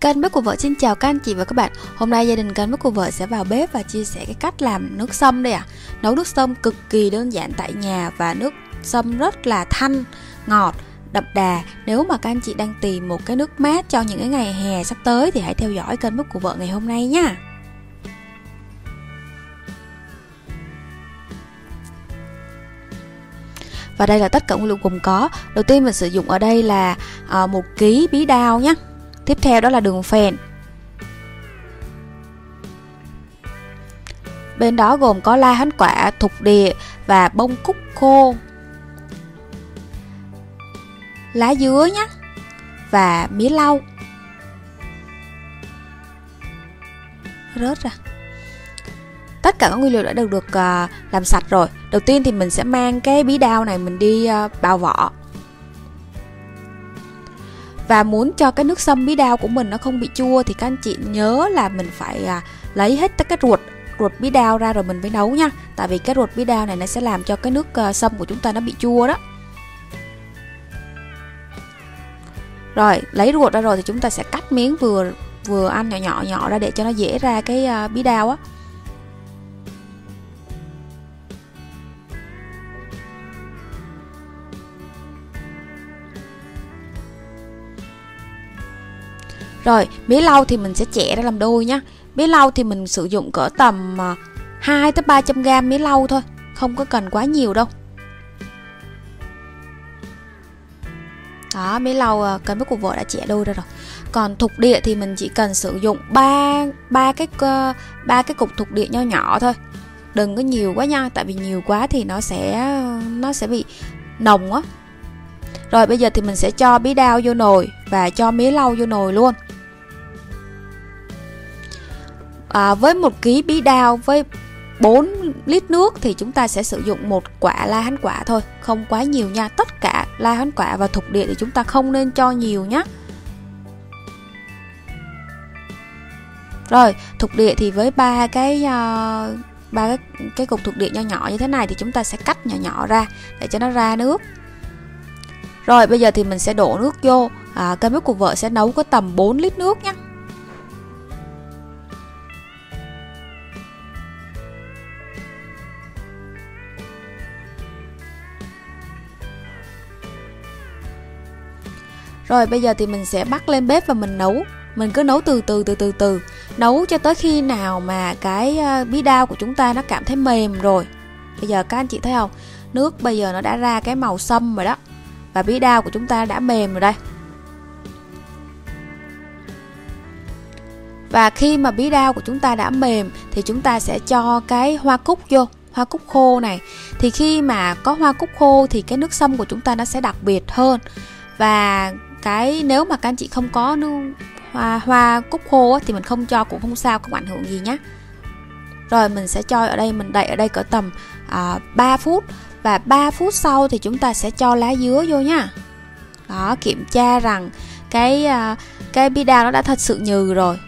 Kênh Bếp của Vợ xin chào các anh chị và các bạn. Hôm nay gia đình kênh Bếp của Vợ sẽ vào bếp và chia sẻ cái cách làm nước sâm đây ạ. À. Nấu nước sâm cực kỳ đơn giản tại nhà và nước sâm rất là thanh, ngọt, đậm đà. Nếu mà các anh chị đang tìm một cái nước mát cho những cái ngày hè sắp tới thì hãy theo dõi kênh Bếp của Vợ ngày hôm nay nha. Và đây là tất cả nguyên liệu gồm có. Đầu tiên mình sử dụng ở đây là ờ, một ký bí đao nhé Tiếp theo đó là đường phèn. Bên đó gồm có la hán quả, thục địa và bông cúc khô. Lá dứa nhé Và mía lau. Rớt ra. Tất cả các nguyên liệu đã được được uh, làm sạch rồi. Đầu tiên thì mình sẽ mang cái bí đao này mình đi uh, bào vỏ và muốn cho cái nước sâm bí đao của mình nó không bị chua thì các anh chị nhớ là mình phải à, lấy hết tất cái ruột ruột bí đao ra rồi mình mới nấu nha. Tại vì cái ruột bí đao này nó sẽ làm cho cái nước uh, sâm của chúng ta nó bị chua đó. Rồi lấy ruột ra rồi thì chúng ta sẽ cắt miếng vừa vừa ăn nhỏ nhỏ nhỏ ra để cho nó dễ ra cái uh, bí đao á. Rồi, mía lau thì mình sẽ chẻ ra làm đôi nhá. Mía lau thì mình sử dụng cỡ tầm à, 2 tới 300 g mía lau thôi, không có cần quá nhiều đâu. Đó, mía lau à, cần với của vợ đã chẻ đôi ra rồi. Còn thục địa thì mình chỉ cần sử dụng ba ba cái ờ, ba cái cục thục địa nho nhỏ thôi. Đừng có nhiều quá nha, tại vì nhiều quá thì nó sẽ nó sẽ bị nồng á. Rồi bây giờ thì mình sẽ cho bí đao vô nồi và cho mía lau vô nồi luôn à, với một ký bí đao với 4 lít nước thì chúng ta sẽ sử dụng một quả la hán quả thôi. Không quá nhiều nha. Tất cả la hán quả và thục địa thì chúng ta không nên cho nhiều nhé rồi thục địa thì với ba cái uh, ba cái, cái cục thuộc địa nho nhỏ như thế này thì chúng ta sẽ cắt nhỏ nhỏ ra để cho nó ra nước. Rồi bây giờ thì mình sẽ đổ nước vô. À, cơm bếp của vợ sẽ nấu có tầm 4 lít nước nhé Rồi bây giờ thì mình sẽ bắt lên bếp và mình nấu. Mình cứ nấu từ từ từ từ từ. Nấu cho tới khi nào mà cái ờ, bí đao của chúng ta nó cảm thấy mềm rồi. Bây giờ các anh chị thấy không? Nước bây giờ nó đã ra cái màu sâm rồi đó. Và bí đao của chúng ta đã mềm rồi đây. Và khi mà bí đao của chúng ta đã mềm Thì chúng ta sẽ cho cái hoa cúc vô, Hoa cúc khô này. Thì khi mà có hoa cúc khô Thì cái nước sâm của chúng ta nó sẽ đặc biệt hơn. Và cái nếu mà các anh chị không có hoa hoa cúc khô thì mình không cho cũng không sao không ảnh hưởng gì nhé rồi mình sẽ cho ở đây mình đậy ở đây cỡ tầm à, 3 phút. Và 3 phút sau thì chúng ta sẽ cho lá dứa vô nha đó kiểm tra rằng cái à, cái bida nó đã thật sự nhừ rồi.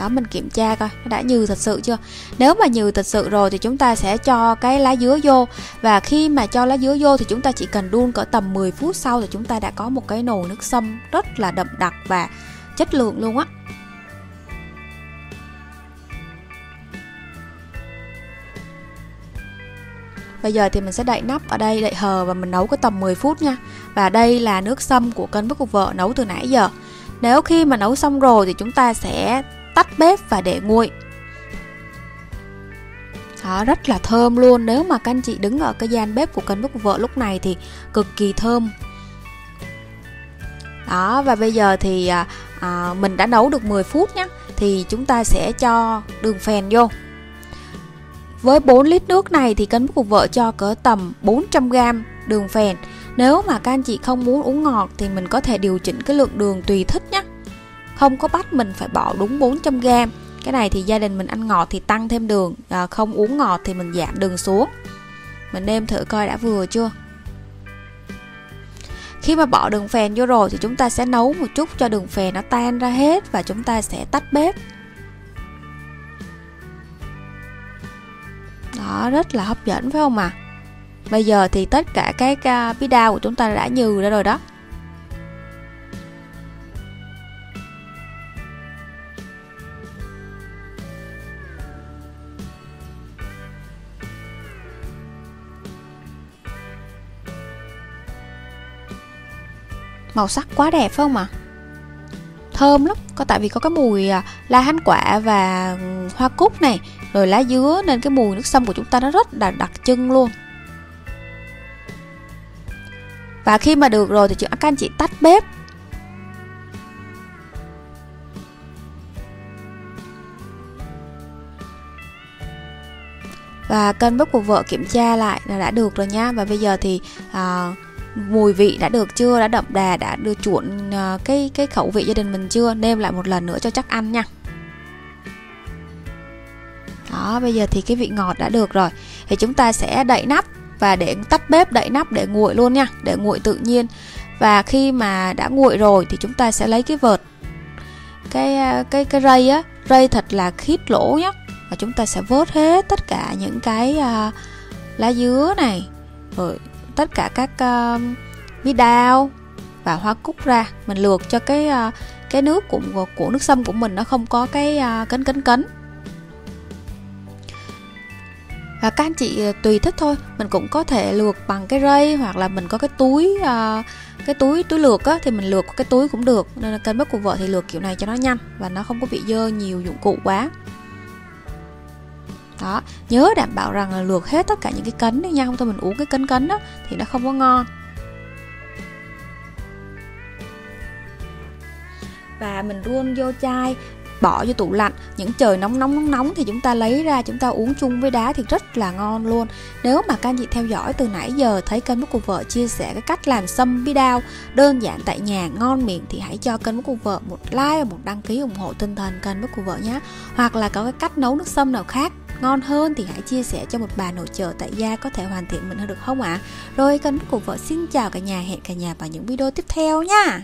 Đó mình kiểm tra coi, nó đã nhừ thật sự chưa? Nếu mà nhừ thật sự rồi thì chúng ta sẽ cho cái lá dứa vô. Và khi mà cho lá dứa vô thì chúng ta chỉ cần đun cỡ tầm 10 phút sau thì chúng ta đã có một cái nồi nước sâm rất là đậm đặc và chất lượng luôn á. Bây giờ thì mình sẽ đậy nắp ở đây, đậy hờ và mình nấu có tầm 10 phút nha. Và đây là nước sâm của kênh bếp của vợ nấu từ nãy giờ. Nếu khi mà nấu xong rồi thì chúng ta sẽ tắt bếp và để nguội. Đó, rất là thơm luôn. Nếu mà các anh chị đứng ở cái gian bếp của kênh bếp của vợ lúc này thì cực kỳ thơm. Đó và bây giờ thì à, à, mình đã nấu được 10 phút nhé thì chúng ta sẽ cho đường phèn vô. Với 4 lít nước này thì kênh bếp của vợ cho cỡ tầm 400g đường phèn. Nếu mà các anh chị không muốn uống ngọt thì mình có thể điều chỉnh cái lượng đường tùy thích nhé không có bắt mình phải bỏ đúng 400 g cái này thì gia đình mình ăn ngọt thì tăng thêm đường. À, không uống ngọt thì mình giảm đường xuống. Mình nêm thử coi đã vừa chưa? Khi mà bỏ đường phèn vô rồi thì chúng ta sẽ nấu một chút cho đường phèn nó tan ra hết và chúng ta sẽ tắt bếp. Đó rất là hấp dẫn phải không ạ? À? bây giờ thì tất cả cái bí đao của chúng ta đã nhừ ra rồi đó. Màu sắc quá đẹp phải không ạ? Thơm lắm có tại vì có cái mùi à, la hán quả và hoa cúc này rồi lá dứa nên cái mùi nước sâm của chúng ta nó rất là đặc trưng luôn. Và khi mà được rồi thì các anh chị tắt bếp. Và kênh bếp của vợ kiểm tra lại là đã được rồi nha. Và bây giờ thì à, mùi vị đã được chưa đã đậm đà đã được chuộn à, cái cái khẩu vị gia đình mình chưa? Nêm lại một lần nữa cho chắc ăn nha. Đó bây giờ thì cái vị ngọt đã được rồi. Thì chúng ta sẽ đậy nắp và để tắt bếp đậy nắp để nguội luôn nha để nguội tự nhiên. Và khi mà đã nguội rồi thì chúng ta sẽ lấy cái vợt cái à, cái cái rây á rây thật là khít lỗ nhá. Và chúng ta sẽ vớt hết tất cả những cái uh, lá dứa này. Rồi tất cả các ờ, uh, bí đao và hoa cúc ra. Mình luộc cho cái uh, cái nước của của nước sâm của mình nó không có cái uh, cấn cấn cấn. Và các anh chị tùy thích thôi. Mình cũng có thể luộc bằng cái rây hoặc là mình có cái túi uh, cái túi túi luộc á thì mình luộc cái túi cũng được. Nên là kênh bếp của vợ thì luộc kiểu này cho nó nhanh và nó không có bị dơ nhiều dụng cụ quá nhớ đảm bảo rằng là luộc hết tất cả những cái cấn đi nha, không thôi mình uống cái cấn cấn đó thì nó không có ngon. Và mình luôn vô chai, bỏ vô tủ lạnh, những trời nóng nóng nóng nóng thì chúng ta lấy ra, chúng ta uống chung với đá thì rất là ngon luôn. Nếu mà các anh chị theo dõi từ nãy giờ thấy kênh của vợ chia sẻ cái cách làm sâm bí đao đơn giản tại nhà, ngon miệng thì hãy cho kênh của vợ một like và một đăng ký ủng hộ tinh thần kênh của vợ nhé. Hoặc là có cái cách nấu nước sâm nào khác ngon hơn thì hãy chia sẻ cho một bà nội trợ tại gia có thể hoàn thiện mình hơn được không ạ? À? Rồi kênh của vợ xin chào cả nhà, hẹn cả nhà vào những video tiếp theo nha.